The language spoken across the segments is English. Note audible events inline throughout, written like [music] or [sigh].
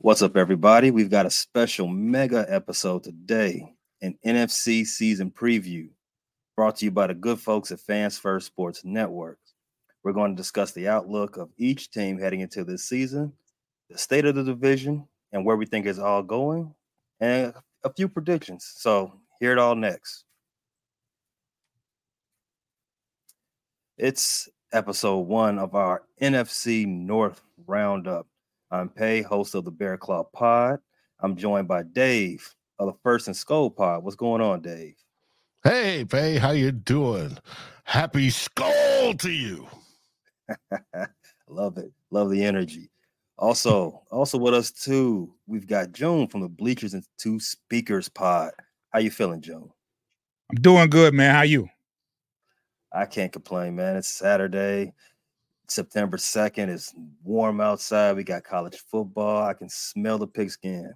What's up, everybody? We've got a special mega episode today, an NFC season preview brought to you by the good folks at Fans First Sports Network. We're going to discuss the outlook of each team heading into this season, the state of the division, and where we think it's all going, and a few predictions. So, hear it all next. It's episode one of our NFC North Roundup. I'm Pay, host of the Bear Claw Pod. I'm joined by Dave of the First and Skull Pod. What's going on, Dave? Hey, Pay, how you doing? Happy Skull to you. [laughs] Love it. Love the energy. Also, [laughs] also with us too, we've got Joan from the Bleachers and Two Speakers Pod. How you feeling, June? I'm doing good, man. How you? I can't complain, man. It's Saturday. September 2nd. It's warm outside. We got college football. I can smell the pigskin.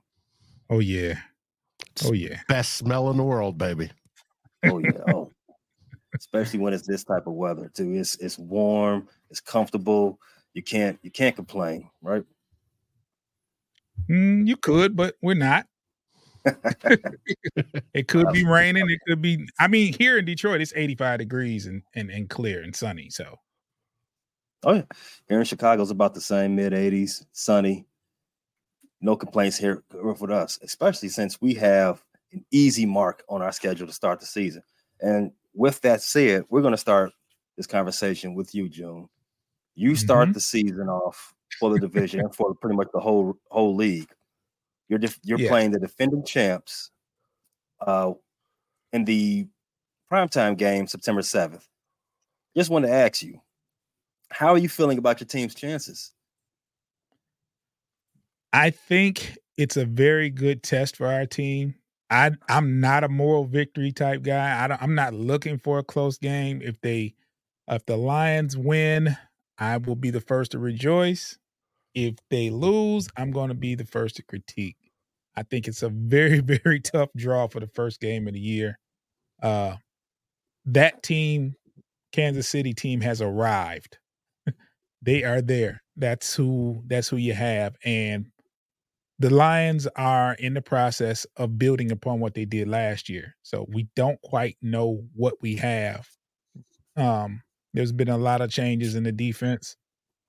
Oh yeah. Oh yeah. Best smell in the world, baby. Oh yeah. Oh. Especially when it's this type of weather too. It's it's warm, it's comfortable. You can't you can't complain, right? Mm, you could, but we're not. [laughs] it could be raining. It could be. I mean, here in Detroit, it's 85 degrees and, and, and clear and sunny. So Oh yeah, here in Chicago, it's about the same mid 80s, sunny. No complaints here with us, especially since we have an easy mark on our schedule to start the season. And with that said, we're going to start this conversation with you, June. You start mm-hmm. the season off for the division for pretty much the whole whole league. You're def- you're yeah. playing the defending champs uh, in the primetime game September 7th. Just want to ask you, how are you feeling about your team's chances? I think it's a very good test for our team. I I'm not a moral victory type guy. I am not looking for a close game. If they if the Lions win, I will be the first to rejoice. If they lose, I'm going to be the first to critique. I think it's a very [laughs] very tough draw for the first game of the year. Uh that team, Kansas City team has arrived they are there. That's who that's who you have. And the Lions are in the process of building upon what they did last year. So we don't quite know what we have. Um, there's been a lot of changes in the defense.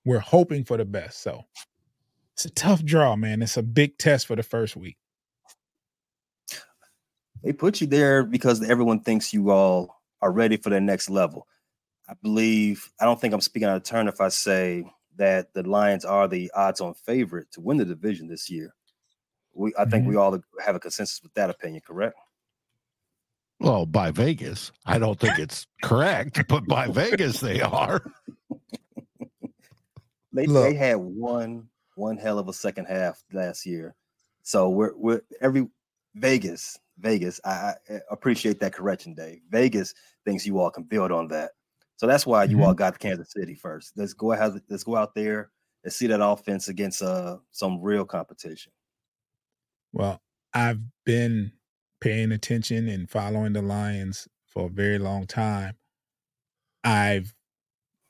We're hoping for the best. So it's a tough draw, man. It's a big test for the first week. They put you there because everyone thinks you all are ready for the next level. I believe I don't think I'm speaking out of turn if I say that the Lions are the odds-on favorite to win the division this year. We I think mm-hmm. we all have a consensus with that opinion, correct? Well, by Vegas, I don't think it's correct, but by Vegas they are. [laughs] they they had one one hell of a second half last year, so we're we're every Vegas Vegas. I, I appreciate that correction, Dave. Vegas thinks you all can build on that. So that's why you mm-hmm. all got Kansas City first. Let's go ahead. Let's go out there and see that offense against uh, some real competition. Well, I've been paying attention and following the Lions for a very long time. I've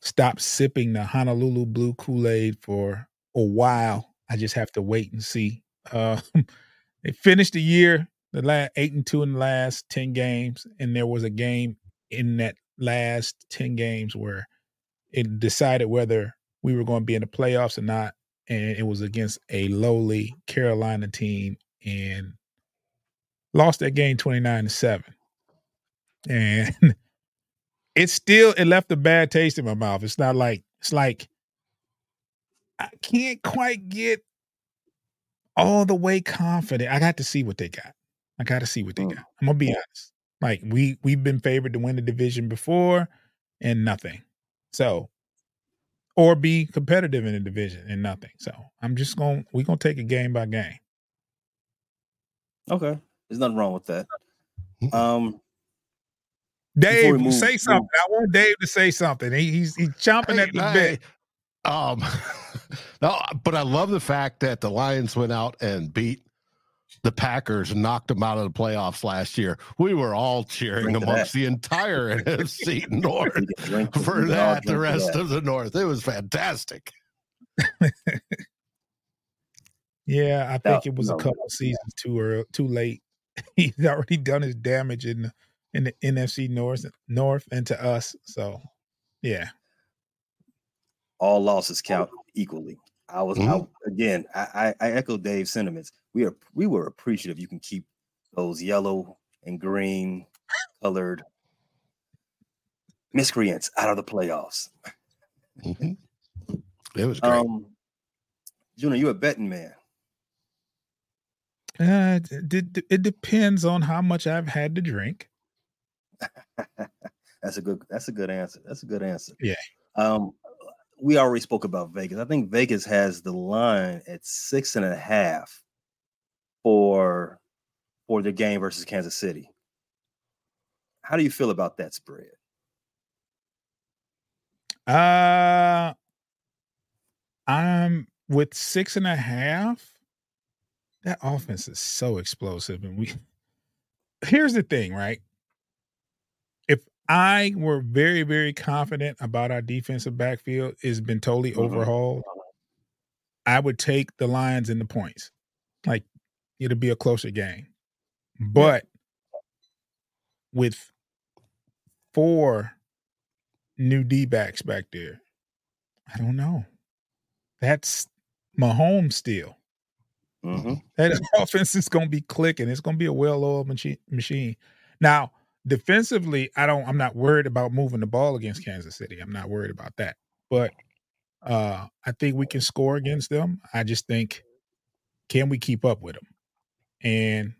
stopped sipping the Honolulu Blue Kool Aid for a while. I just have to wait and see. Uh, [laughs] they finished the year, the last eight and two in the last ten games, and there was a game in that last 10 games where it decided whether we were going to be in the playoffs or not. And it was against a lowly Carolina team and lost that game 29 to 7. And [laughs] it still it left a bad taste in my mouth. It's not like it's like I can't quite get all the way confident. I got to see what they got. I got to see what they mm. got. I'm gonna be honest. Like we we've been favored to win the division before and nothing. So or be competitive in the division and nothing. So I'm just going we're gonna take it game by game. Okay. There's nothing wrong with that. Um Dave, move, say something. Move. I want Dave to say something. He, he's he's chomping hey, at the hey, bit. Um, [laughs] no, but I love the fact that the Lions went out and beat the Packers knocked them out of the playoffs last year. We were all cheering amongst the entire [laughs] NFC North for that, the rest that. of the North. It was fantastic. [laughs] Yeah, I think it was no, a couple no, seasons too early, too late. [laughs] He's already done his damage in the, in the NFC North, North, and to us. So, yeah, all losses count equally. I was mm-hmm. I, again. I, I echo Dave's sentiments. We are we were appreciative. You can keep those yellow and green colored miscreants out of the playoffs. Mm-hmm. It was great. Um, Junior, you a betting man? Uh, it, it depends on how much I've had to drink. [laughs] that's a good. That's a good answer. That's a good answer. Yeah. Um, we already spoke about Vegas. I think Vegas has the line at six and a half for for the game versus Kansas City. How do you feel about that spread? Uh I'm with six and a half. That offense is so explosive. And we [laughs] here's the thing, right? If I were very, very confident about our defensive backfield, it's been totally mm-hmm. overhauled. I would take the Lions in the points. Like it'll be a closer game. But with four new D backs back there, I don't know. That's Mahomes still. Mm-hmm. That [laughs] offense is going to be clicking. It's going to be a well-oiled machine. Now, defensively, I don't. I'm not worried about moving the ball against Kansas City. I'm not worried about that. But uh, I think we can score against them. I just think, can we keep up with them? And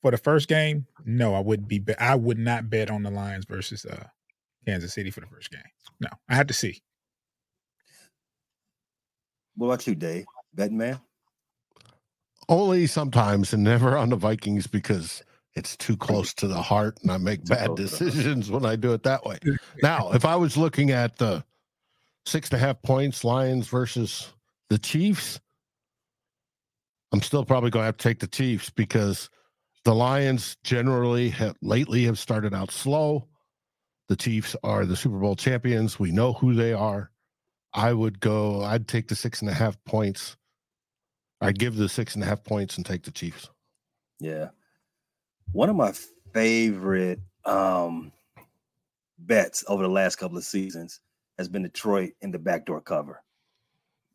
for the first game, no, I wouldn't be. I would not bet on the Lions versus uh, Kansas City for the first game. No, I had to see. What about you, Dave? Betting man? Only sometimes, and never on the Vikings because it's too close to the heart, and I make bad decisions when I do it that way. [laughs] Now, if I was looking at the six and a half points, Lions versus the Chiefs, I'm still probably going to have to take the Chiefs because the Lions generally have lately have started out slow. The Chiefs are the Super Bowl champions. We know who they are. I would go, I'd take the six and a half points. I'd give the six and a half points and take the Chiefs. Yeah. One of my favorite um bets over the last couple of seasons has been Detroit in the backdoor cover.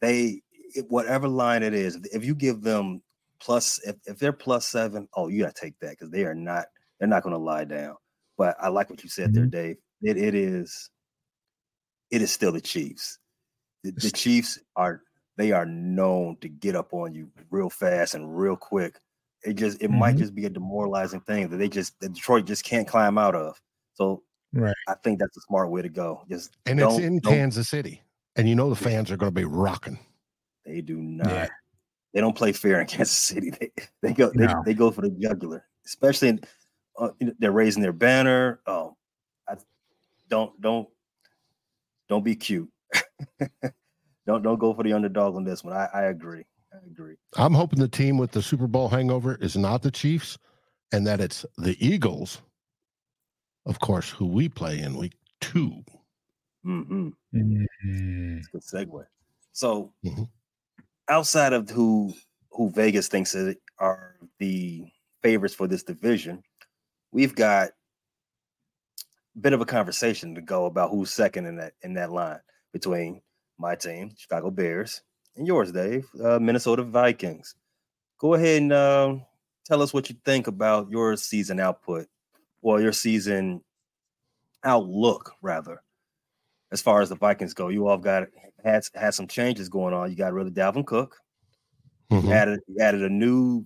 They whatever line it is, if you give them plus if, if they're plus seven, oh, you gotta take that because they are not they're not gonna lie down. But I like what you said mm-hmm. there, Dave. It it is it is still the Chiefs. The, the Chiefs are they are known to get up on you real fast and real quick. It just it mm-hmm. might just be a demoralizing thing that they just that Detroit just can't climb out of. So right. I think that's a smart way to go. Just and it's in Kansas City, and you know the fans are going to be rocking. They do not. Yeah. They don't play fair in [laughs] Kansas City. They they go they, no. they go for the jugular, especially in, uh, they're raising their banner. Oh, I don't don't don't be cute. [laughs] don't don't go for the underdog on this one. I, I agree. I agree. I'm hoping the team with the Super Bowl hangover is not the Chiefs, and that it's the Eagles, of course, who we play in week 2 mm-hmm. mm-hmm. good segue. So, mm-hmm. Outside of who who Vegas thinks are the favorites for this division, we've got a bit of a conversation to go about who's second in that in that line between my team, Chicago Bears, and yours, Dave, uh, Minnesota Vikings. Go ahead and uh, tell us what you think about your season output, or your season outlook, rather, as far as the Vikings go. You all got had had some changes going on. You got rid of Dalvin Cook. Mm-hmm. Added added a new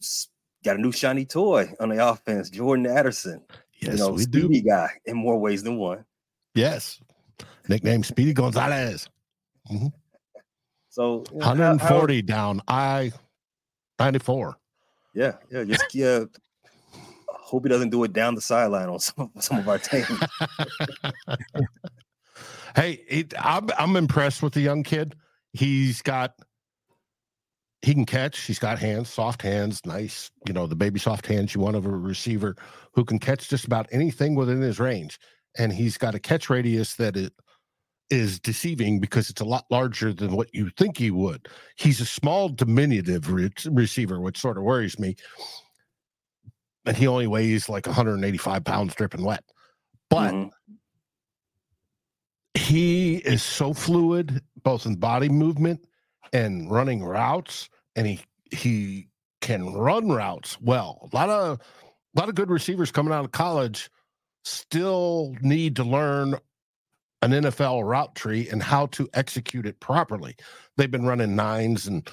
got a new shiny toy on the offense, Jordan Addison. Yes, you know, we speedy do. guy in more ways than one. Yes, nickname Speedy Gonzalez. Mm-hmm. So you know, 140 how, down. I 94. Yeah, yeah. Just yeah. hope he doesn't do it down the sideline on some, some of our team. [laughs] [laughs] hey, it, I'm I'm impressed with the young kid. He's got he can catch. He's got hands, soft hands, nice. You know the baby soft hands you want of a receiver who can catch just about anything within his range, and he's got a catch radius that it is deceiving because it's a lot larger than what you think he would. He's a small, diminutive re- receiver, which sort of worries me. And he only weighs like 185 pounds dripping wet. But mm-hmm. He is so fluid, both in body movement and running routes, and he he can run routes well. A lot of a lot of good receivers coming out of college still need to learn an NFL route tree and how to execute it properly. They've been running nines and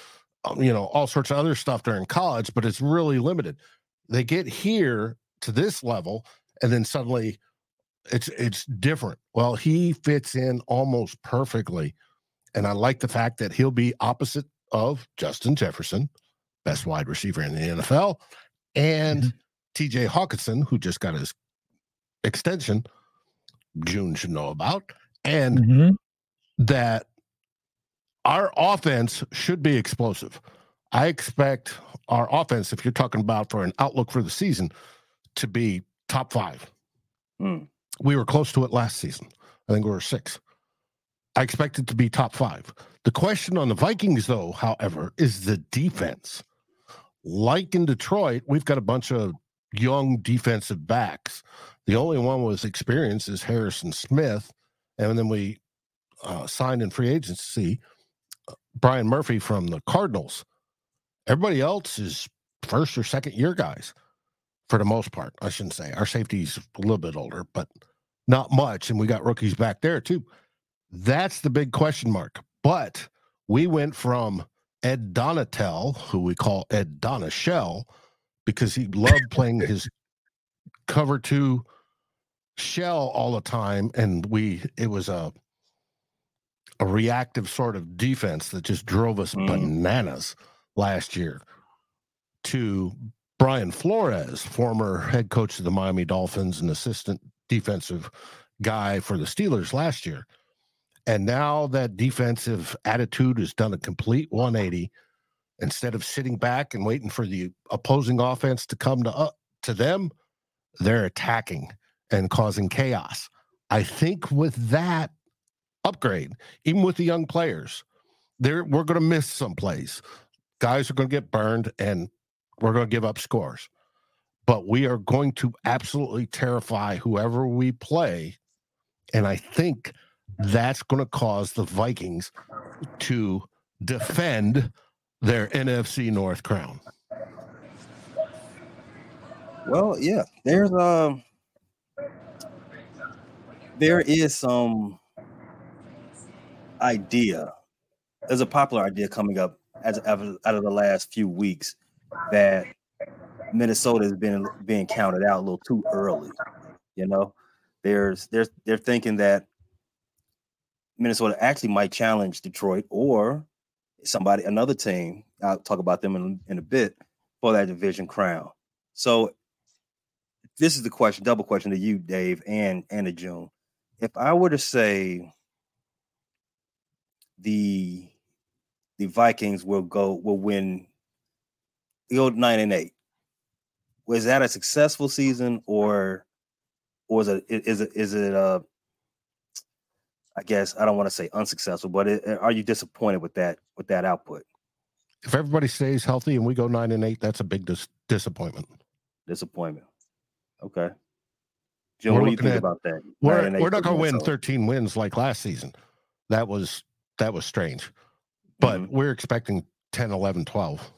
um, you know all sorts of other stuff during college, but it's really limited. They get here to this level, and then suddenly it's it's different. Well, he fits in almost perfectly, and I like the fact that he'll be opposite of Justin Jefferson, best wide receiver in the NFL, and mm-hmm. T.J. Hockenson, who just got his extension. June should know about, and mm-hmm. that our offense should be explosive. I expect our offense, if you're talking about for an outlook for the season, to be top five. Mm. We were close to it last season. I think we were six. I expect it to be top five. The question on the Vikings, though, however, is the defense. Like in Detroit, we've got a bunch of young defensive backs. The only one with experience is Harrison Smith, and then we uh, signed in free agency uh, Byron Murphy from the Cardinals. Everybody else is first or second year guys for the most part. I shouldn't say our safety's a little bit older, but not much. And we got rookies back there too. That's the big question mark. But we went from Ed Donatell, who we call Ed Donashell, because he loved playing his cover two shell all the time, and we it was a a reactive sort of defense that just drove us mm. bananas last year. To Brian Flores, former head coach of the Miami Dolphins and assistant defensive guy for the Steelers last year. And now that defensive attitude has done a complete 180. Instead of sitting back and waiting for the opposing offense to come to uh, to them, they're attacking and causing chaos. I think with that upgrade, even with the young players, there we're going to miss some plays. Guys are going to get burned, and we're going to give up scores. But we are going to absolutely terrify whoever we play, and I think that's going to cause the Vikings to defend their NFC North crown. Well, yeah, there's um there is some idea. There's a popular idea coming up as out of the last few weeks that Minnesota has been being counted out a little too early. You know, there's there's they're thinking that Minnesota actually might challenge Detroit or somebody another team. I'll talk about them in, in a bit for that division crown. So this is the question, double question to you, Dave, and and to June if I were to say the the Vikings will go will win go nine and eight, was that a successful season or or is it is it is it uh I guess I don't want to say unsuccessful, but it, are you disappointed with that with that output? If everybody stays healthy and we go nine and eight, that's a big dis- disappointment. Disappointment. Okay. Joe, we're what do you think at, about that? We're, we're not going to win 13 wins like last season. That was that was strange. But mm-hmm. we're expecting 10, 11, 12.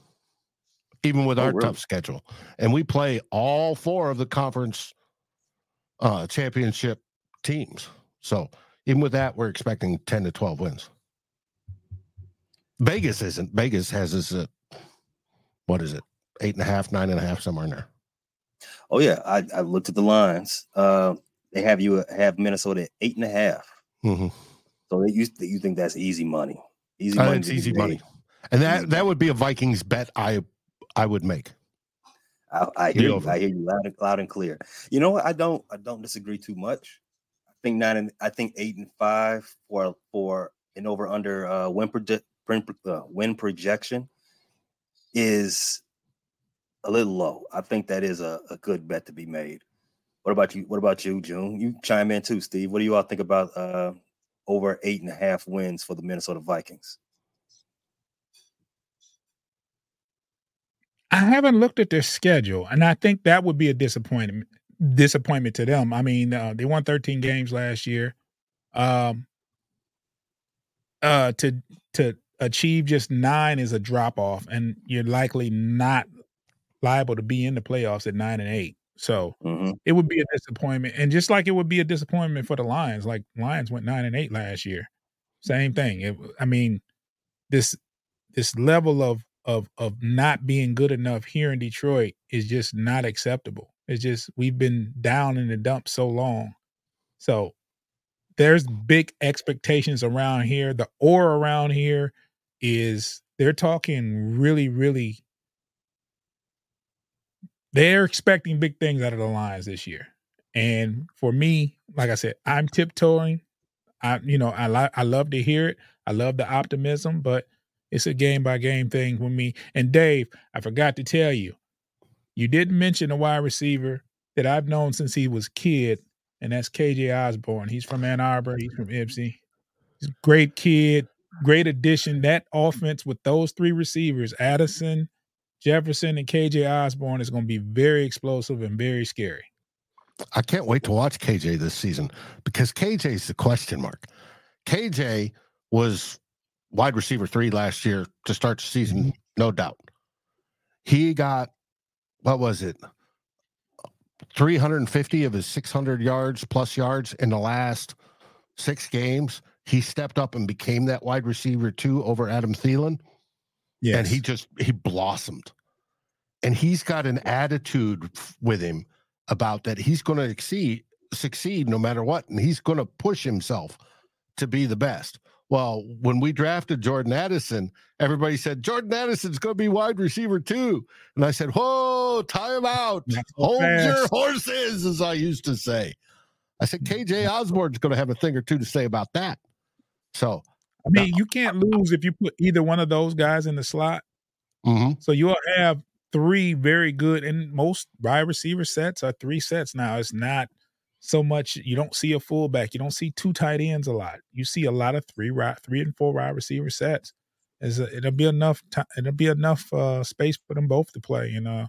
Even with oh, our really? tough schedule. And we play all four of the conference uh championship teams. So even with that, we're expecting 10 to 12 wins. Vegas isn't. Vegas has this uh, what is it? Eight and a half, nine and a half, somewhere in there. Oh yeah, I, I looked at the lines. Uh, they have you have Minnesota at eight and a half. Mm-hmm. So you you think that's easy money? Easy uh, money. Uh, it's easy money, and that that would be a Vikings bet. I I would make. I, I hear you. I hear you loud and, loud and clear. You know what? I don't I don't disagree too much. I think nine and I think eight and five for for an over under uh, win, proje- uh, win projection is a little low. I think that is a, a good bet to be made. What about you? What about you, June? You chime in too, Steve. What do you all think about uh, over eight and a half wins for the Minnesota Vikings? I haven't looked at their schedule, and I think that would be a disappointment disappointment to them. I mean, uh, they won 13 games last year. Um, uh, to to achieve just nine is a drop off, and you're likely not liable to be in the playoffs at nine and eight. So mm-hmm. it would be a disappointment, and just like it would be a disappointment for the Lions. Like Lions went nine and eight last year, same thing. It, I mean, this this level of of of not being good enough here in Detroit is just not acceptable. It's just we've been down in the dumps so long. So there's big expectations around here. The aura around here is they're talking really, really they're expecting big things out of the Lions this year. And for me, like I said, I'm tiptoeing. I, you know, I like I love to hear it. I love the optimism, but it's a game by game thing for me. And Dave, I forgot to tell you, you didn't mention a wide receiver that I've known since he was kid, and that's KJ Osborn. He's from Ann Arbor. He's from Ypsi. He's a great kid, great addition. That offense with those three receivers, Addison, Jefferson, and KJ Osborn, is going to be very explosive and very scary. I can't wait to watch KJ this season because KJ is the question mark. KJ was wide receiver three last year to start the season, mm-hmm. no doubt. He got what was it? 350 of his 600 yards plus yards in the last six games. He stepped up and became that wide receiver two over Adam Thielen. Yes. And he just he blossomed. And he's got an attitude with him about that he's going to succeed succeed no matter what and he's going to push himself to be the best. Well, when we drafted Jordan Addison, everybody said Jordan Addison's going to be wide receiver too, and I said, "Whoa, time out, hold fast. your horses," as I used to say. I said KJ Osborn's going to have a thing or two to say about that. So, I mean, you can't lose if you put either one of those guys in the slot. Mm-hmm. So you'll have three very good, and most wide receiver sets are three sets now. It's not so much. You don't see a fullback. You don't see two tight ends a lot. You see a lot of three right, three and four wide receiver sets. Is it'll be enough. Time, it'll be enough uh, space for them both to play. You know,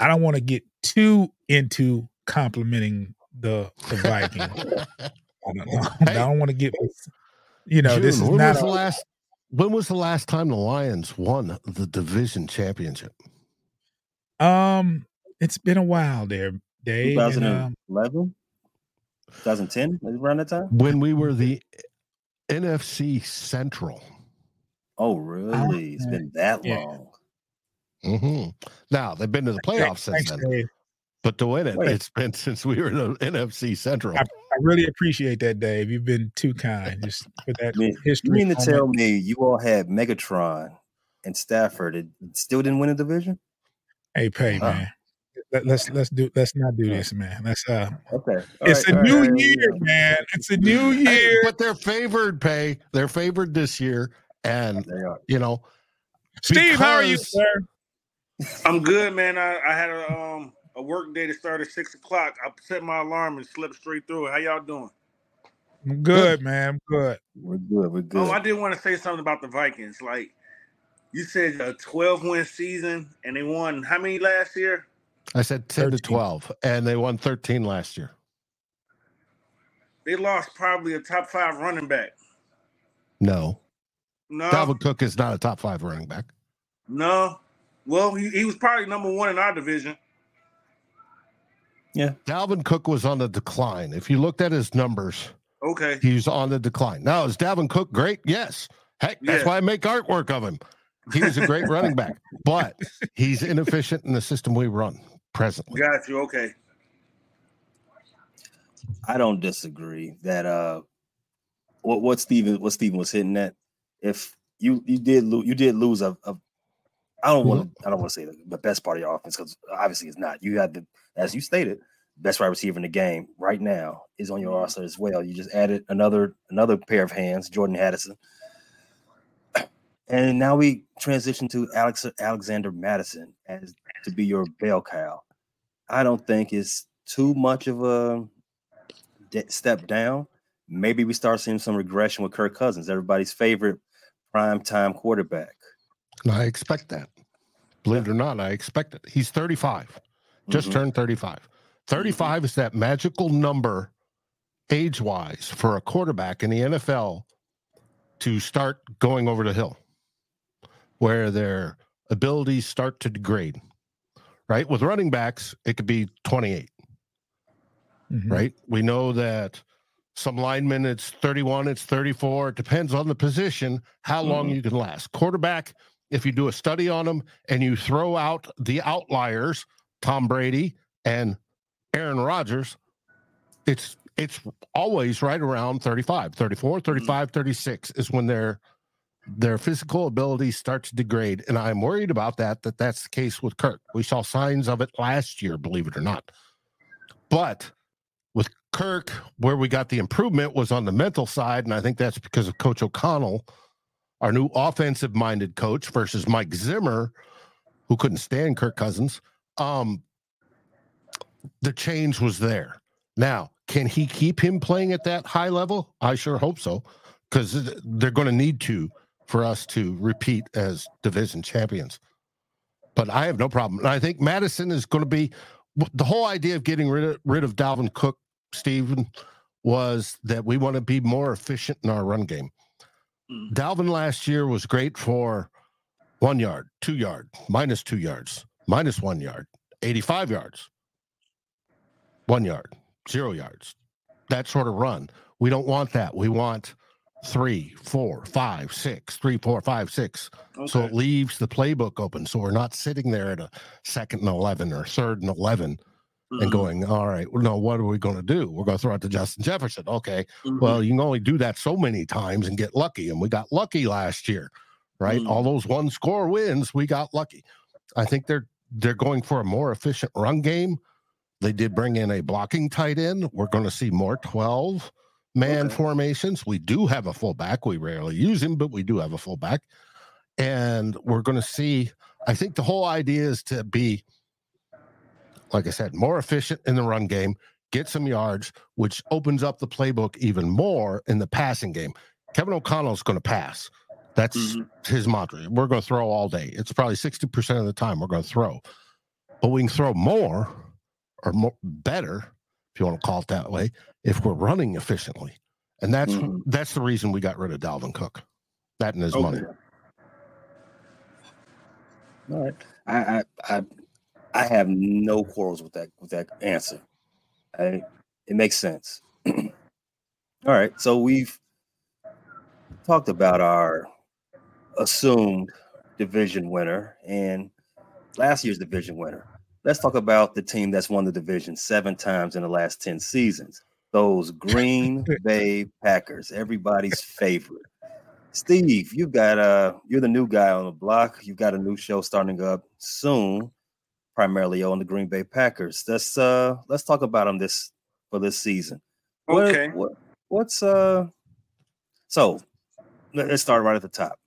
I don't want to get too into complimenting the the Vikings. [laughs] I don't, [laughs] hey, I don't want to get. You know, June, this is when not was a, the last. When was the last time the Lions won the division championship? Um, it's been a while there, Dave. 2011, 2010, around that time. When we were the NFC Central. Oh, really? It's been that yeah. long. Mm-hmm. Now they've been to the playoffs since Thanks, then. Dave. But to win it, Wait. it's been since we were in the NFC Central. I, I, really appreciate that, Dave. You've been too kind just for that I mean, history. You mean to tell me you all had Megatron and Stafford and still didn't win a division? Hey, pay uh, man let, us let's do let's not do this, man. Let's uh okay. All it's right, a new right, year, right. man. It's a new [laughs] year. Hey, but they're favored, pay. They're favored this year, and you know, Steve, how are you, sir? I'm good, man. I, I had a um a work day to start at six o'clock. I set my alarm and slept straight through it. How y'all doing? I'm good, man. I'm good. We're good. We're good. Oh, I did want to say something about the Vikings. Like you said, a 12 win season, and they won how many last year? I said 10 13. to 12, and they won 13 last year. They lost probably a top five running back. No. No. Dalvin Cook is not a top five running back. No. Well, he, he was probably number one in our division. Yeah. Dalvin Cook was on the decline. If you looked at his numbers, okay, he's on the decline. Now, is Dalvin Cook great? Yes. Heck, that's why I make artwork of him. He was a great running back, but [laughs] he's inefficient in the system we run presently. Got you. Okay. I don't disagree that uh what what Steven what Steven was hitting at. If you you did lose you did lose a, a I don't want to. I don't want to say the, the, best part of your offense because obviously it's not. You had the as you stated best wide receiver in the game right now is on your roster as well. You just added another another pair of hands, Jordan Addison. And now we transition to Alex Alexander Mattison as to be your bell cow. I don't think it's too much of a step down. maybe we start seeing some regression with Kirk Cousins, everybody's favorite prime time quarterback. I expect that. Believe it or not, I expect it. He's 35, just mm-hmm. turned 35. 35 mm-hmm. is that magical number age wise for a quarterback in the NFL to start going over the hill where their abilities start to degrade. Right? With running backs, it could be 28. Mm-hmm. Right? We know that some linemen it's 31, it's 34. It depends on the position, how long mm-hmm. you can last. Quarterback, if you do a study on them and you throw out the outliers, Tom Brady and Aaron Rodgers, it's it's always right around 35, 34, mm-hmm. 35, 36 is when their their physical ability starts to degrade and I'm worried about that that that's the case with Kirk. We saw signs of it last year, believe it or not. But with Kirk, where we got the improvement was on the mental side and I think that's because of Coach O'Connell our new offensive minded coach versus Mike Zimmer, who couldn't stand Kirk Cousins, um, the change was there. Now, can he keep him playing at that high level? I sure hope so, because they're going to need to for us to repeat as division champions. But I have no problem. And I think Mattison is going to be the whole idea of getting rid of, rid of Dalvin Cook, Stephen, was that we want to be more efficient in our run game. Mm. Dalvin last year was great for one yard, two yard, minus two yards, minus one yard, 85 yards, one yard, zero yards. That sort of run. We don't want that. We want three, four, five, six, three, four, five, six. Okay. So it leaves the playbook open. So we're not sitting there at a second and 11 or third and 11 mm-hmm. and going, all right, well, no, what are we going to do? We're going to throw it to Justin Jefferson. Okay. Mm-hmm. Well, you can only do that so many times and get lucky. And we got lucky last year, right? Mm-hmm. All those one score wins, we got lucky. I think they're they're going for a more efficient run game. They did bring in a blocking tight end. We're going to see more 12 man okay. formations. We do have a fullback. We rarely use him, but we do have a fullback. And we're going to see, I think the whole idea is to be like I said, more efficient in the run game, get some yards, which opens up the playbook even more in the passing game. Kevin O'Connell is going to pass. That's mm-hmm. his mantra. We're going to throw all day. It's probably 60% of the time we're going to throw. But we can throw more or more better, if you want to call it that way, if we're running efficiently. And that's mm-hmm. that's the reason we got rid of Dalvin Cook. That and his okay. money. All right. I, I I I have no quarrels with that with that answer. I, it makes sense. [clears throat] All right, so we've talked about our assumed division winner and last year's division winner. Let's talk about the team that's won the division seven times in the last 10 seasons. Those Green [laughs] Bay Packers, everybody's favorite. Steve, you got uh you're the new guy on the block. You've got a new show starting up soon primarily on the Green Bay Packers. Let's uh let's talk about them this for this season. Okay. What, what, what's uh so let's start right at the top.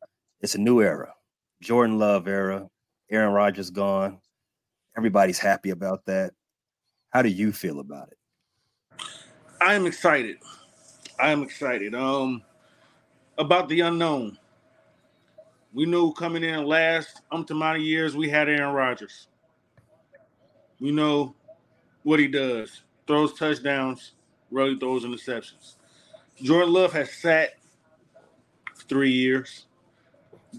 It's a new era. Jordan Love era. Aaron Rodgers gone. Everybody's happy about that. How do you feel about it? I am excited. I am excited. Um about the unknown. We knew coming in last um amount of years we had Aaron Rodgers. We know what he does. Throws touchdowns, really throws interceptions. Jordan Love has sat three years,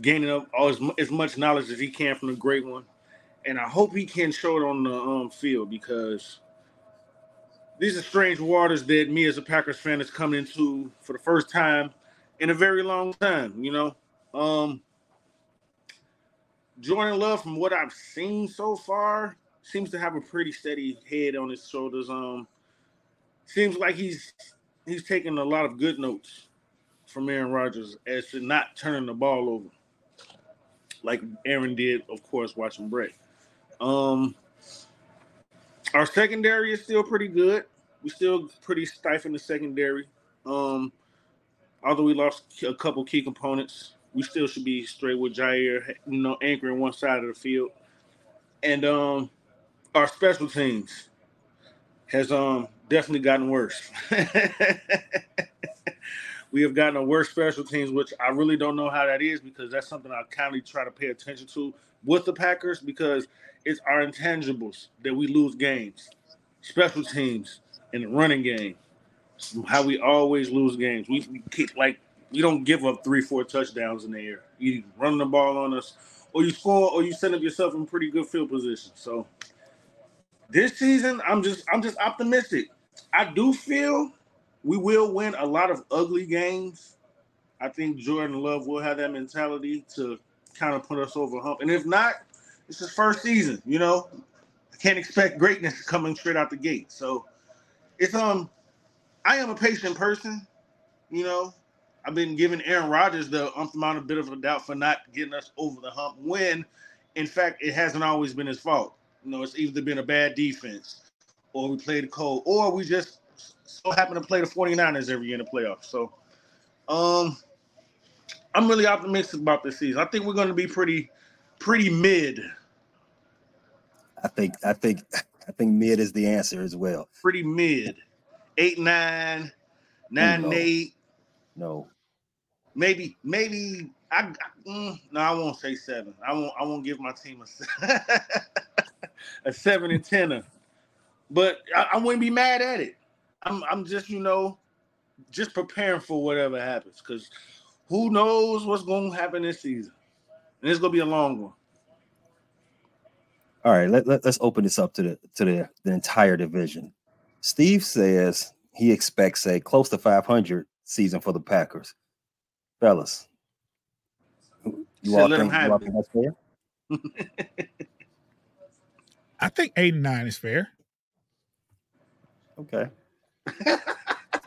gaining up all as, as much knowledge as he can from the great one. And I hope he can show it on the um, field because these are strange waters that me as a Packers fan is coming into for the first time in a very long time, you know. Um Jordan Love, from what I've seen so far, seems to have a pretty steady head on his shoulders. Um, seems like he's he's taking a lot of good notes from Aaron Rodgers as to not turning the ball over, like Aaron did, of course, watching Brett. Um, our secondary is still pretty good. We still pretty stiff in the secondary. Um, although we lost a couple key components, we still should be straight with Jaire, you know, anchoring one side of the field. And um, our special teams has um definitely gotten worse. [laughs] we have gotten a worse special teams, which I really don't know how that is because that's something I kindly try to pay attention to with the Packers because it's our intangibles that we lose games, special teams, and the running game. How we always lose games. We, we keep like we don't give up three, four touchdowns in the air. You run the ball on us, or you score, or you set up yourself in pretty good field position. So this season, I'm just I'm just optimistic. I do feel we will win a lot of ugly games. I think Jordan Love will have that mentality to kind of put us over hump. And if not, it's his first season. You know, I can't expect greatness coming straight out the gate. So it's um, I am a patient person. You know, I've been giving Aaron Rodgers the umph amount of bit of a doubt for not getting us over the hump. When, in fact, it hasn't always been his fault. You know, it's either been a bad defense, or we played cold, or we just so happen to play the 49ers every year in the playoffs. So, um, I'm really optimistic about this season. I think we're going to be pretty, pretty mid. I think, I think, I think mid is the answer as well. Pretty mid, eight, nine, nine, no. eight. No, maybe, maybe. I mm, no, I won't say seven. I won't. I won't give my team a [laughs] a seven and tenner. But I, I wouldn't be mad at it. I'm I'm just you know just preparing for whatever happens because who knows what's going to happen this season, and it's going to be a long one. All right, let, let, us open this up to the to the, the entire division. Steve says he expects a close to 500 season for the Packers. Fellas, you all think, you all think that's fair? [laughs] I think eight and nine is fair. Okay.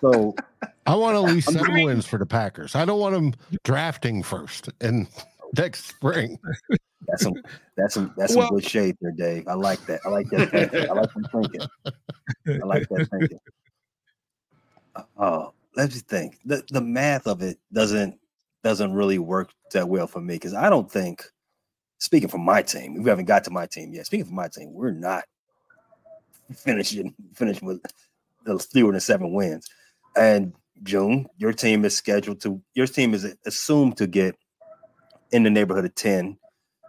So I want at least seven wins for the Packers. I don't want them drafting first and [laughs] next spring. That's some that's some that's some well, good shade there, Dave. I like that. I like that. Thinking. I like that thinking. I like that thinking. Uh, oh, let me think. The the math of it doesn't doesn't really work that well for me because I don't think. Speaking for my team, we haven't got to my team yet. Speaking for my team, we're not finishing finishing with the fewer than seven wins. And June, your team is scheduled to your team is assumed to get in the neighborhood of 10,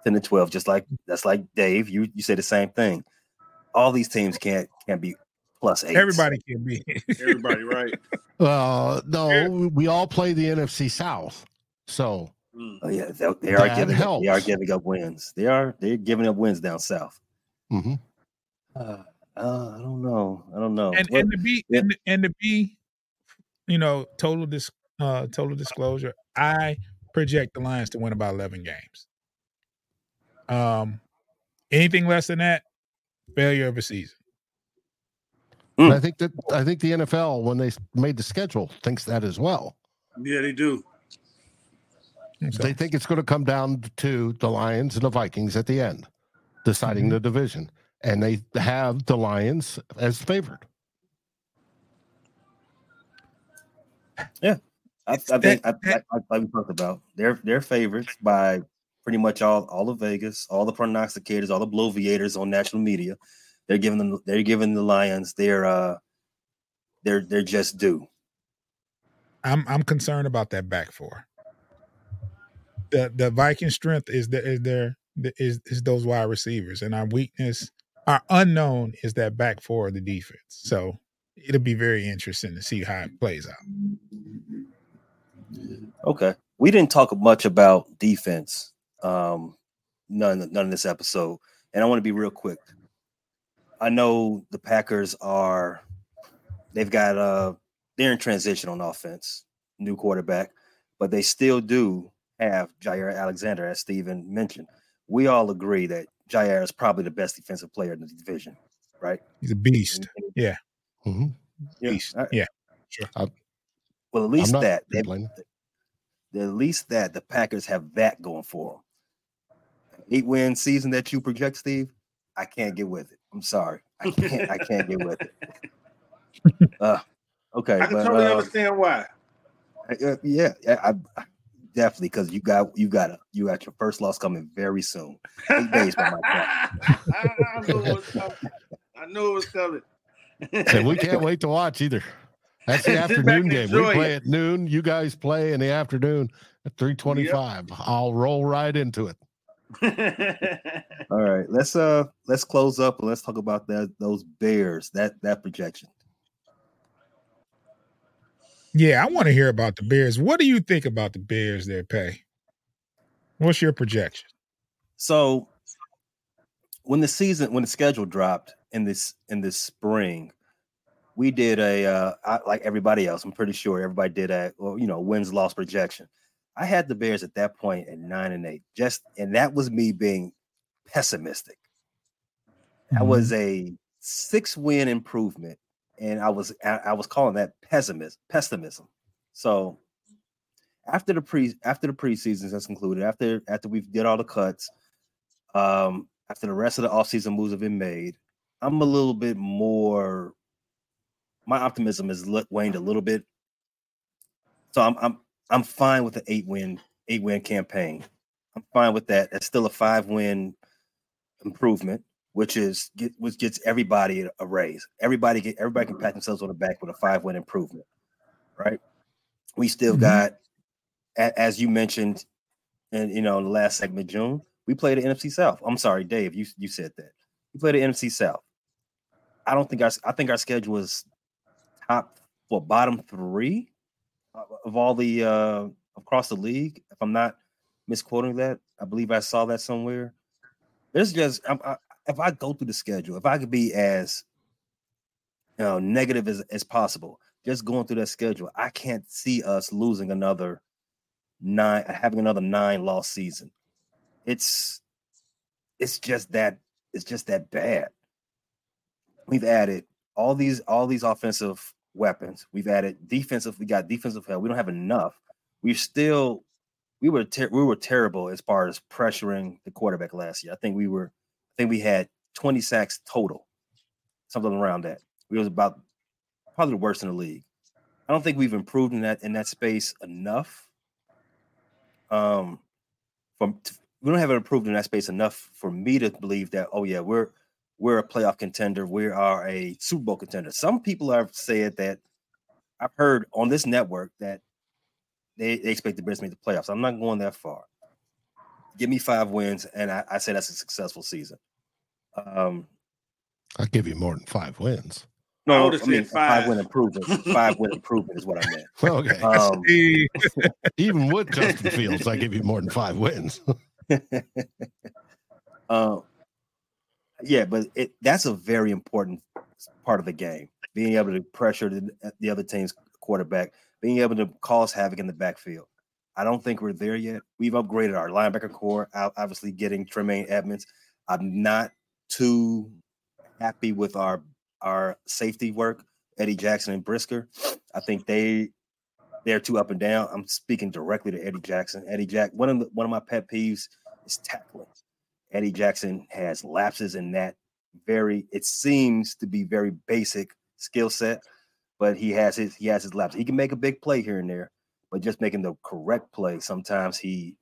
10 to 12, just like that's like Dave. You you say the same thing. All these teams can't can't be plus eight. Everybody can be. [laughs] Everybody, right? Well, no, we all play the NFC South. So mm. oh, yeah, they, they are giving up, they are giving up wins. They are they're giving up wins down south. Mm-hmm. Uh, uh, I don't know. I don't know. And, and to be yeah. and, and to be, you know, total dis uh total disclosure, I project the Lions to win about 11 games. Um anything less than that, failure of a season. Mm. I think that I think the NFL, when they made the schedule, thinks that as well. Yeah, they do. So. They think it's going to come down to the Lions and the Vikings at the end, deciding mm-hmm. the division and they have the Lions as favored. Yeah, I, I think I, I, like we talked about they're they're favorites by pretty much all all of Vegas, all the prognosticators, all the bloviators on national media. They're giving them they're giving the Lions their uh they're they're just due. I'm I'm concerned about that back four. The the Viking strength is the is their is is those wide receivers, and our weakness our unknown is that back four of the defense. So it'll be very interesting to see how it plays out. Okay. We didn't talk much about defense. Um, none none of this episode. And I want to be real quick. I know the Packers are they've got uh they're in transition on offense, new quarterback, but they still do have Jaire Alexander, as Steven mentioned. We all agree that Jaire is probably the best defensive player in the division, right? He's a beast. Yeah. Mm-hmm. Yeah. Beast. Yeah. Sure. I, well, at least that. They, at least that the Packers have that going for them. Eight win season that you project, Steve. I can't get with it. I'm sorry. I can't. I can't get with it. [laughs] Uh, okay. I can but, totally uh, understand why. Uh, yeah, I, I, definitely because you got you got a you got your first loss coming very soon. Eight days by my [laughs] I knew it was coming. I knew it was coming. and we can't wait to watch either. That's the [laughs] afternoon game. We play it. at noon. You guys play in the afternoon at 325. Yep. I'll roll right into it. [laughs] All right. Let's uh let's close up and let's talk about that those bears, that that projection. Yeah, I want to hear about the Bears. What do you think about the Bears their Pay? What's your projection? So when the season when the schedule dropped in this in this spring, we did a uh, I, like everybody else. I'm pretty sure everybody did a well, you know wins loss projection. I had the Bears at that point at nine and eight, just and that was me being pessimistic. That mm-hmm. was a six win improvement, and I was I, was calling that pessimism. Pessimism. So after the pre after the preseason has concluded, after after we've did all the cuts, um, after the rest of the offseason moves have been made, I'm a little bit more my optimism has waned a little bit. So I'm I'm I'm fine with the eight win eight win campaign. I'm fine with that. That's still a five win improvement, which is get, which gets everybody a raise. Everybody get everybody can pat themselves on the back with a five win improvement, right? We still mm-hmm. got, as you mentioned, and you know, in the last segment, June, we played the NFC South. I'm sorry, Dave, you you said that we played the NFC South. I don't think our I think our schedule is top for bottom three of all the uh, across the league. If I'm not misquoting that, I believe I saw that somewhere. There's just I, if I go through the schedule, if I could be as you know negative as, as possible, just going through that schedule, I can't see us losing another nine, uh, having another nine loss season. It's it's just that it's just that bad. We've added all these all these offensive weapons. We've added defensive. We got defensive help. We don't have enough. We're still we were ter- we were terrible as far as pressuring the quarterback last year. I think we were. Think we had 20 sacks total, something around that. We was about probably the worst in the league. I don't think we've improved in that in that space enough. Um, from we don't have it improved in that space enough for me to believe that. Oh yeah, we're we're a playoff contender. We are a Super Bowl contender. Some people have said that I've heard on this network that they, they expect the Bears to make the playoffs. I'm not going that far. Give me five wins, and I, I say that's a successful season. Um, I'll give you more than five wins. No, I, I mean five. five win improvement. five win improvement is what I meant. [laughs] Okay. [laughs] Um, [laughs] even with Justin Fields, I give you more than five wins. um, yeah, but it that's a very important part of the game. Being able to pressure the, the other team's quarterback, being able to cause havoc in the backfield. I don't think we're there yet. We've upgraded our linebacker core, obviously getting Tremaine Edmunds. I'm not too happy with our our safety work, Eddie Jackson and Brisker. I think they they're too up and down. I'm speaking directly to Eddie Jackson. Eddie Jack, one of the, one of my pet peeves is tackling. Eddie Jackson has lapses in that very, it seems to be very basic skill set, but he has his he has his lapses. He can make a big play here and there, but just making the correct play, sometimes he,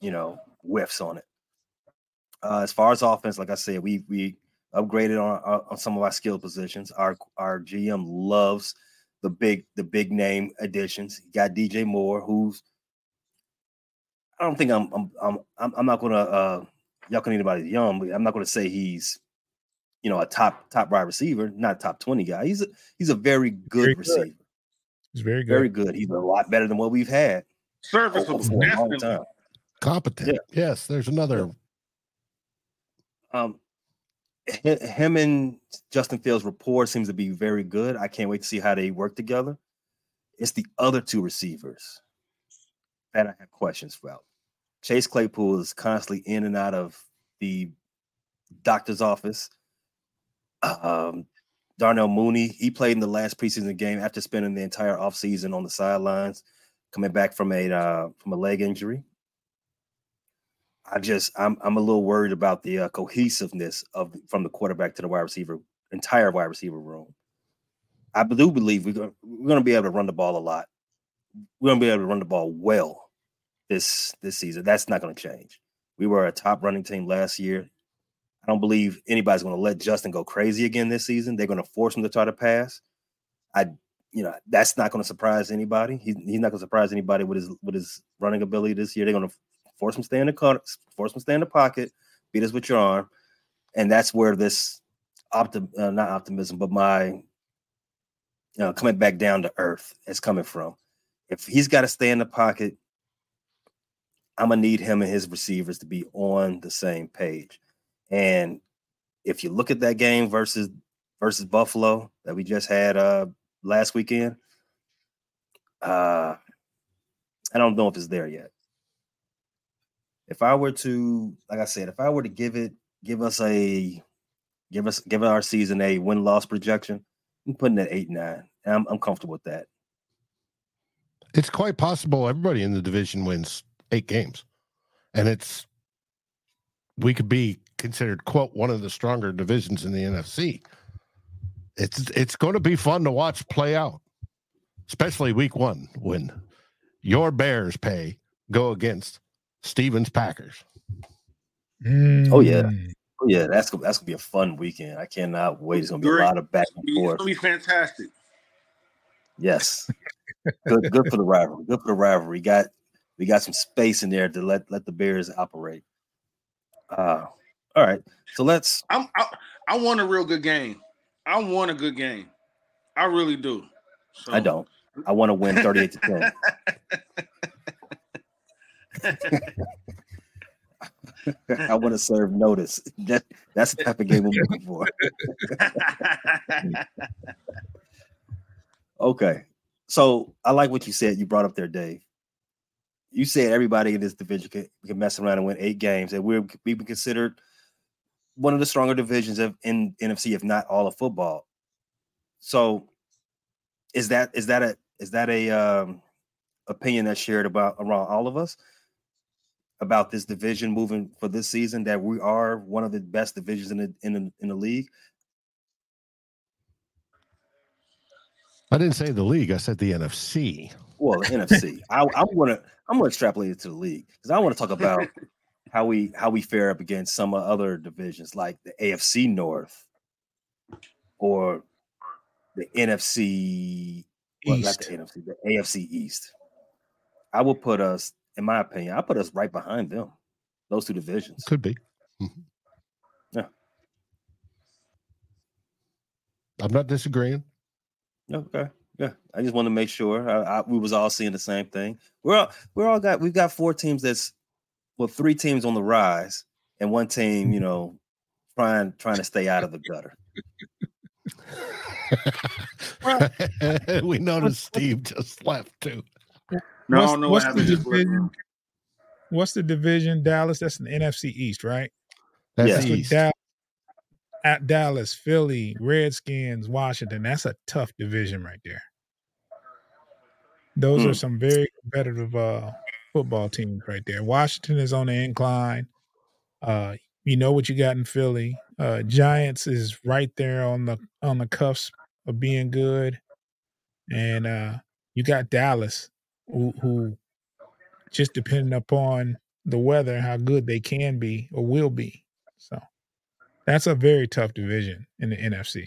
you know, whiffs on it. Uh, as far as offense, like I said, we we upgraded on, uh, on some of our skill positions. Our our GM loves the big the big name additions. He got DJ Moore, who's I don't think I'm I'm I'm I'm not gonna uh, y'all can anybody young, but I'm not going to say he's, you know, a top top wide receiver, not top 20 guy. He's a he's a very good very receiver. Good. He's very good. Very good. He's a lot better than what we've had. Serviceable. For a long time. Competent. Yeah. Yes, there's another. Um, him and Justin Fields' rapport seems to be very good. I can't wait to see how they work together. It's the other two receivers that I have questions about. Chase Claypool is constantly in and out of the doctor's office. Um, Darnell Mooney, he played in the last preseason game after spending the entire offseason on the sidelines, coming back from a uh, from a leg injury. I just I'm I'm a little worried about the uh, cohesiveness of from the quarterback to the wide receiver entire wide receiver room. I do believe we're we're going to be able to run the ball a lot. We're going to be able to run the ball well this this season. That's not going to change. We were a top running team last year. I don't believe anybody's going to let Justin go crazy again this season. They're going to force him to try to pass. I, you know, that's not going to surprise anybody. He, he's not going to surprise anybody with his with his running ability this year. They're going to force him to stay in the force him to stay in the pocket, beat us with your arm, and that's where this optim uh, not optimism, but my you know, coming back down to earth is coming from. If he's got to stay in the pocket, I'm gonna need him and his receivers to be on the same page. And if you look at that game versus versus Buffalo that we just had uh last weekend, uh I don't know if it's there yet. If I were to, like I said, if I were to give it, give us a give us give our season a win loss projection, I'm putting it eight nine. I'm I'm comfortable with that. It's quite possible everybody in the division wins eight games. And it's we could be considered quote one of the stronger divisions in the NFC. It's it's going to be fun to watch play out, especially week one when your Bears pay go against Stevens Packers. Mm. Oh yeah, oh yeah. That's that's gonna be a fun weekend. I cannot wait. It's gonna be Great. a lot of back and forth. It's gonna be fantastic. Yes, good good for the rivalry. Good for the rivalry. We Got we got some space in there to let let the Bears operate. Uh, all right. So let's. I'm, I, I want a real good game. I want a good game. I really do. So. I don't. I want to win 38 to 10. [laughs] [laughs] I want to serve notice. That, that's the type of game I'm looking for. [laughs] okay. So I like what you said. You brought up there, Dave you said everybody in this division can, can mess around and win eight games, and we're we be considered one of the stronger divisions of in NFC, if not all of football. So, is that is that a is that a um, opinion that's shared about around all of us about this division moving for this season? That we are one of the best divisions in the in the, in the league. I didn't say the league. I said the NFC. Well, the NFC. I, I'm gonna I'm gonna extrapolate it to the league because I want to talk about [laughs] how we how we fare up against some other divisions like the AFC North or the NFC well, not the NFC, the AFC East. I will put us, in my opinion, I put us right behind them. Those two divisions could be. Mm-hmm. Yeah, I'm not disagreeing. Okay. Yeah, I just want to make sure I, I, we was all seeing the same thing. We're all we're all got we've got four teams that's well three teams on the rise and one team you know trying trying to stay out of the gutter. [laughs] we noticed Steve just left too. No, what's, no, what's the division? What's the division? Dallas. That's an NFC East, right? That's yeah. East. Dallas, at Dallas, Philly, Redskins, Washington. That's a tough division right there. Those mm. are some very competitive uh, football teams right there. Washington is on the incline. Uh, you know what you got in Philly. Uh, Giants is right there on the on the cuffs of being good, and uh, you got Dallas, who, who just depending upon the weather, how good they can be or will be. So that's a very tough division in the NFC.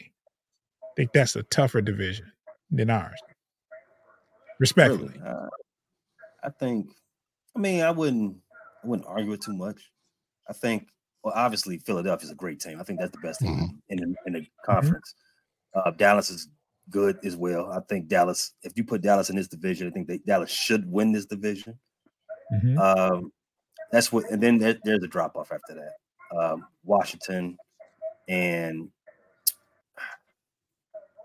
I think that's a tougher division than ours. Respectfully. Really? Uh, I think I mean I wouldn't I wouldn't argue it too much. I think well obviously Philadelphia is a great team. I think that's the best team mm-hmm. in, the, in the mm-hmm. conference. Mm-hmm. Uh, Dallas is good as well. I think Dallas, if you put Dallas in this division, I think they, Dallas should win this division. Mm-hmm. Um, that's what, and then there, there's a drop off after that. Um, Washington, and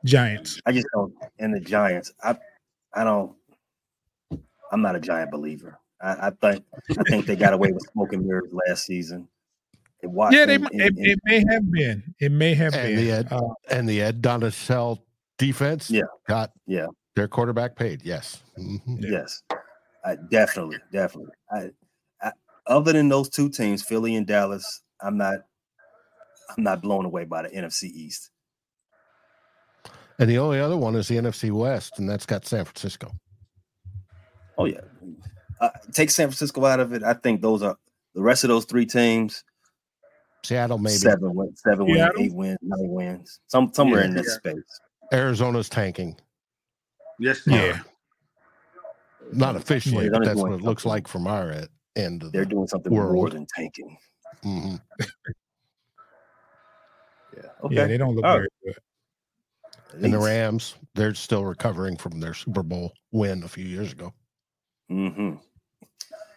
Giants. I just don't. And the Giants, I, I don't. I'm not a Giant believer. I, I think I think they got away with smoking mirrors last season. yeah, they, and, it, and, it, may have been. It may have and been. The Ed, uh, and the Ed Donatell defense, yeah, got yeah their quarterback paid. Yes, mm-hmm. yes, I, definitely, definitely. I, I, other than those two teams, Philly and Dallas, I'm not I'm not blown away by the NFC East. And the only other one is the NFC West, and that's got San Francisco. Oh yeah, uh, take San Francisco out of it. I think those are the rest of those three teams. Seattle maybe seven wins, seven wins, eight wins, nine wins, some somewhere yeah, in this yeah. space. Arizona's tanking. Yes, yeah. Not officially, but that's what it looks like from our end. They're the doing something world. more than tanking. Mm-hmm. [laughs] yeah. Okay. Yeah, they don't look very good. And the Rams, they're still recovering from their Super Bowl win a few years ago. Mm-hmm.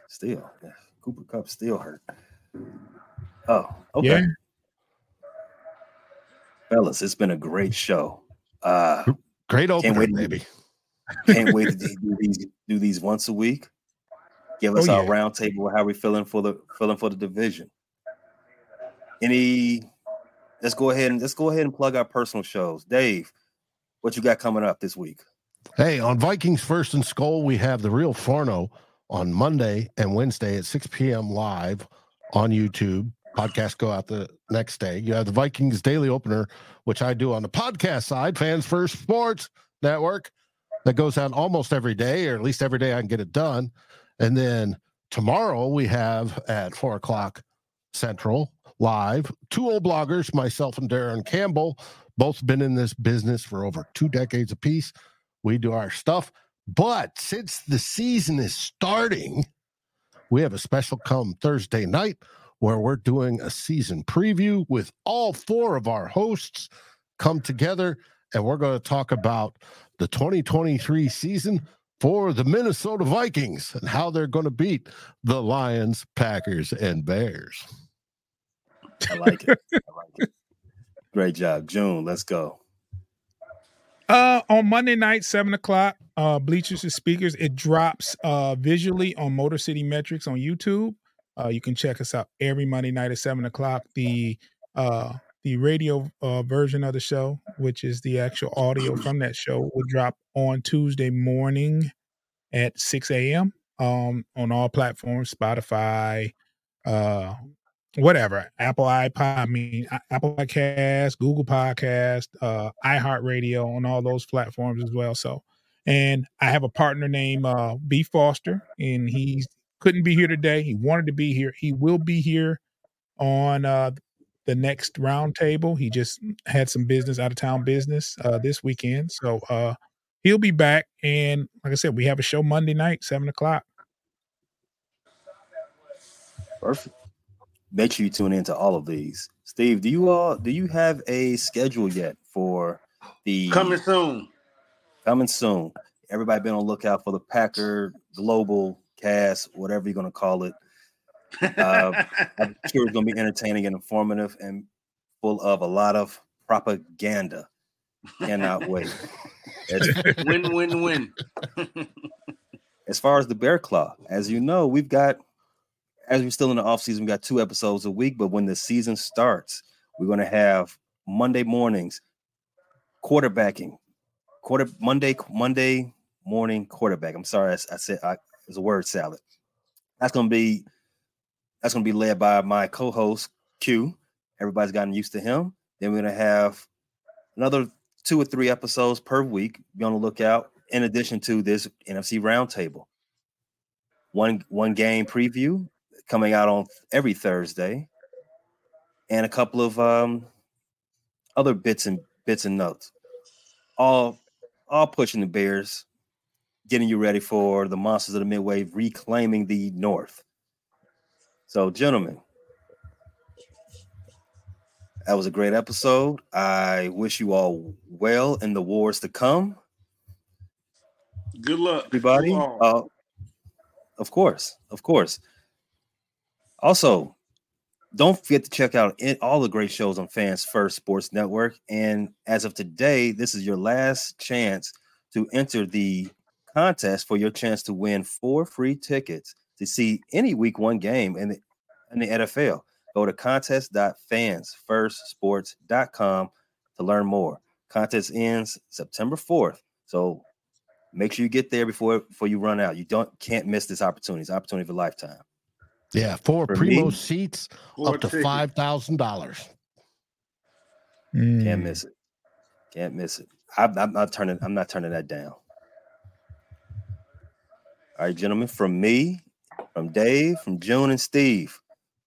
Still, yeah. Cooper Kupp still hurt. Oh, okay. Yeah. Fellas, it's been a great show. Uh great opener, can't wait baby. [laughs] can't wait to [laughs] do these do these once a week. Give us oh, our yeah. roundtable how we feeling for the feeling for the division. Any let's go ahead and let's go ahead and plug our personal shows. Dave, what you got coming up this week? Hey, on Vikings First and Skol, we have the real Forno on Monday and Wednesday at 6 p.m. live on YouTube. Podcasts go out the next day. You have the Vikings Daily Opener, which I do on the podcast side, Fans First Sports Network, that goes out almost every day, or at least every day I can get it done. And then tomorrow we have at four o'clock Central live two old bloggers, myself and Darren Campbell both been in this business for over two decades apiece. We do our stuff. But since the season is starting, we have a special come Thursday night where we're doing a season preview with all four of our hosts come together and we're going to talk about the 2023 season for the Minnesota Vikings and how they're going to beat the Lions, Packers, and Bears. I like it. [laughs] I like it. Great job, June. Let's go. Uh, on Monday night, seven o'clock, uh, Bleachers and Speakers. It drops uh visually on Motor City Metrics on YouTube. Uh, you can check us out every Monday night at seven o'clock. The uh the radio uh, version of the show, which is the actual audio from that show, will drop on Tuesday morning at 6 a.m. Um, on all platforms, Spotify, uh, whatever apple ipod i mean apple podcast google podcast uh iheartradio on all those platforms as well so and i have a partner named uh b foster and he couldn't be here today. He wanted to be here. He will be here on uh the next roundtable. He just had some business out of town business uh this weekend. So uh he'll be back. And like i said we have a show monday night seven o'clock. Perfect. Make sure you tune into all of these. Steve, do you all do you have a schedule yet for the coming soon? Coming soon. Everybody been on lookout for the Packer Global Cast, whatever you're gonna call it. Uh, [laughs] I'm sure it's gonna be entertaining and informative and full of a lot of propaganda. Cannot wait. [laughs] win, win, win. [laughs] as far as the Bear Claw, as you know, we've got as we're still in the off season, we got two episodes a week. But when the season starts, we're going to have Monday mornings quarterbacking, quarter Monday Monday morning quarterback. I'm sorry, I, I said I, it's a word salad. That's to be that's to be led by my co-host Q. Everybody's gotten used to him. Then we're to have another two or three episodes per week. Be on the lookout. In addition to this NFC roundtable, one one game preview coming out on every Thursday, and a couple of um, other bits and bits and notes, all all pushing the Bears, getting you ready for the monsters of the Midway reclaiming the North. So, gentlemen, that was a great episode. I wish you all well in the wars to come. Good luck, everybody. Uh, of course, of course. Also, don't forget to check out all the great shows on Fans First Sports Network. And as of today, this is your last chance to enter the contest for your chance to win four free tickets to see any week one game in the, in the NFL. Go to contest.fansfirstsports.com to learn more. Contest ends September 4th. So make sure you get there before before you run out. You don't can't miss this opportunity. It's opportunity of a lifetime. Yeah, four For primo me, seats up to five thousand dollars. Can't mm. miss it. Can't miss it. I'm, I'm, not turning. I'm not turning that down. All right, gentlemen, from me, from Dave, from June, and Steve,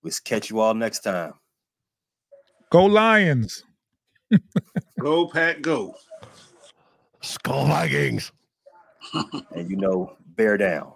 we'll catch you all next time. Go Lions. [laughs] go, Pat, go. Skol Vikings. and you know, bear down.